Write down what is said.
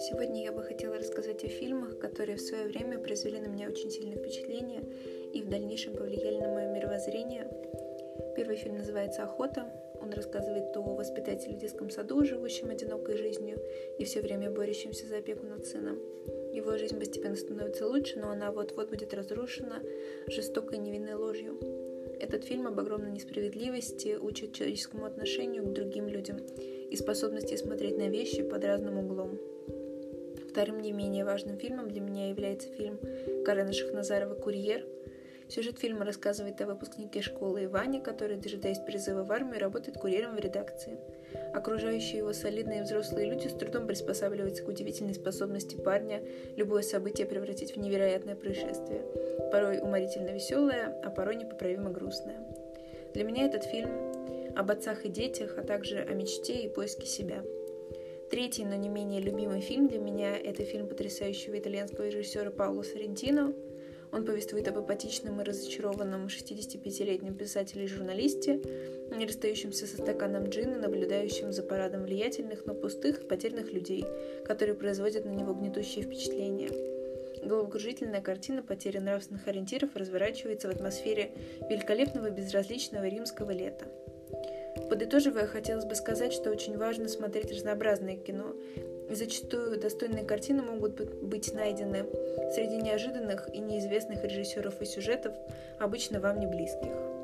Сегодня я бы хотела рассказать о фильмах, которые в свое время произвели на меня очень сильное впечатление и в дальнейшем повлияли на мое мировоззрение. Первый фильм называется «Охота». Он рассказывает о воспитателе в детском саду, живущем одинокой жизнью и все время борющемся за опеку над сыном. Его жизнь постепенно становится лучше, но она вот-вот будет разрушена жестокой невинной ложью. Этот фильм об огромной несправедливости учит человеческому отношению к другим людям и способности смотреть на вещи под разным углом. Вторым не менее важным фильмом для меня является фильм Карена Шахназарова «Курьер». Сюжет фильма рассказывает о выпускнике школы Иване, который, дожидаясь призыва в армию, работает курьером в редакции. Окружающие его солидные взрослые люди с трудом приспосабливаются к удивительной способности парня любое событие превратить в невероятное происшествие, порой уморительно веселое, а порой непоправимо грустное. Для меня этот фильм об отцах и детях, а также о мечте и поиске себя – Третий, но не менее любимый фильм для меня – это фильм потрясающего итальянского режиссера Пауло Соррентино. Он повествует об апатичном и разочарованном 65-летнем писателе и журналисте, не расстающемся со стаканом джина, наблюдающем за парадом влиятельных, но пустых и потерянных людей, которые производят на него гнетущее впечатление. Головокружительная картина потери нравственных ориентиров разворачивается в атмосфере великолепного безразличного римского лета – Подытоживая, хотелось бы сказать, что очень важно смотреть разнообразное кино. И зачастую достойные картины могут быть найдены среди неожиданных и неизвестных режиссеров и сюжетов, обычно вам не близких.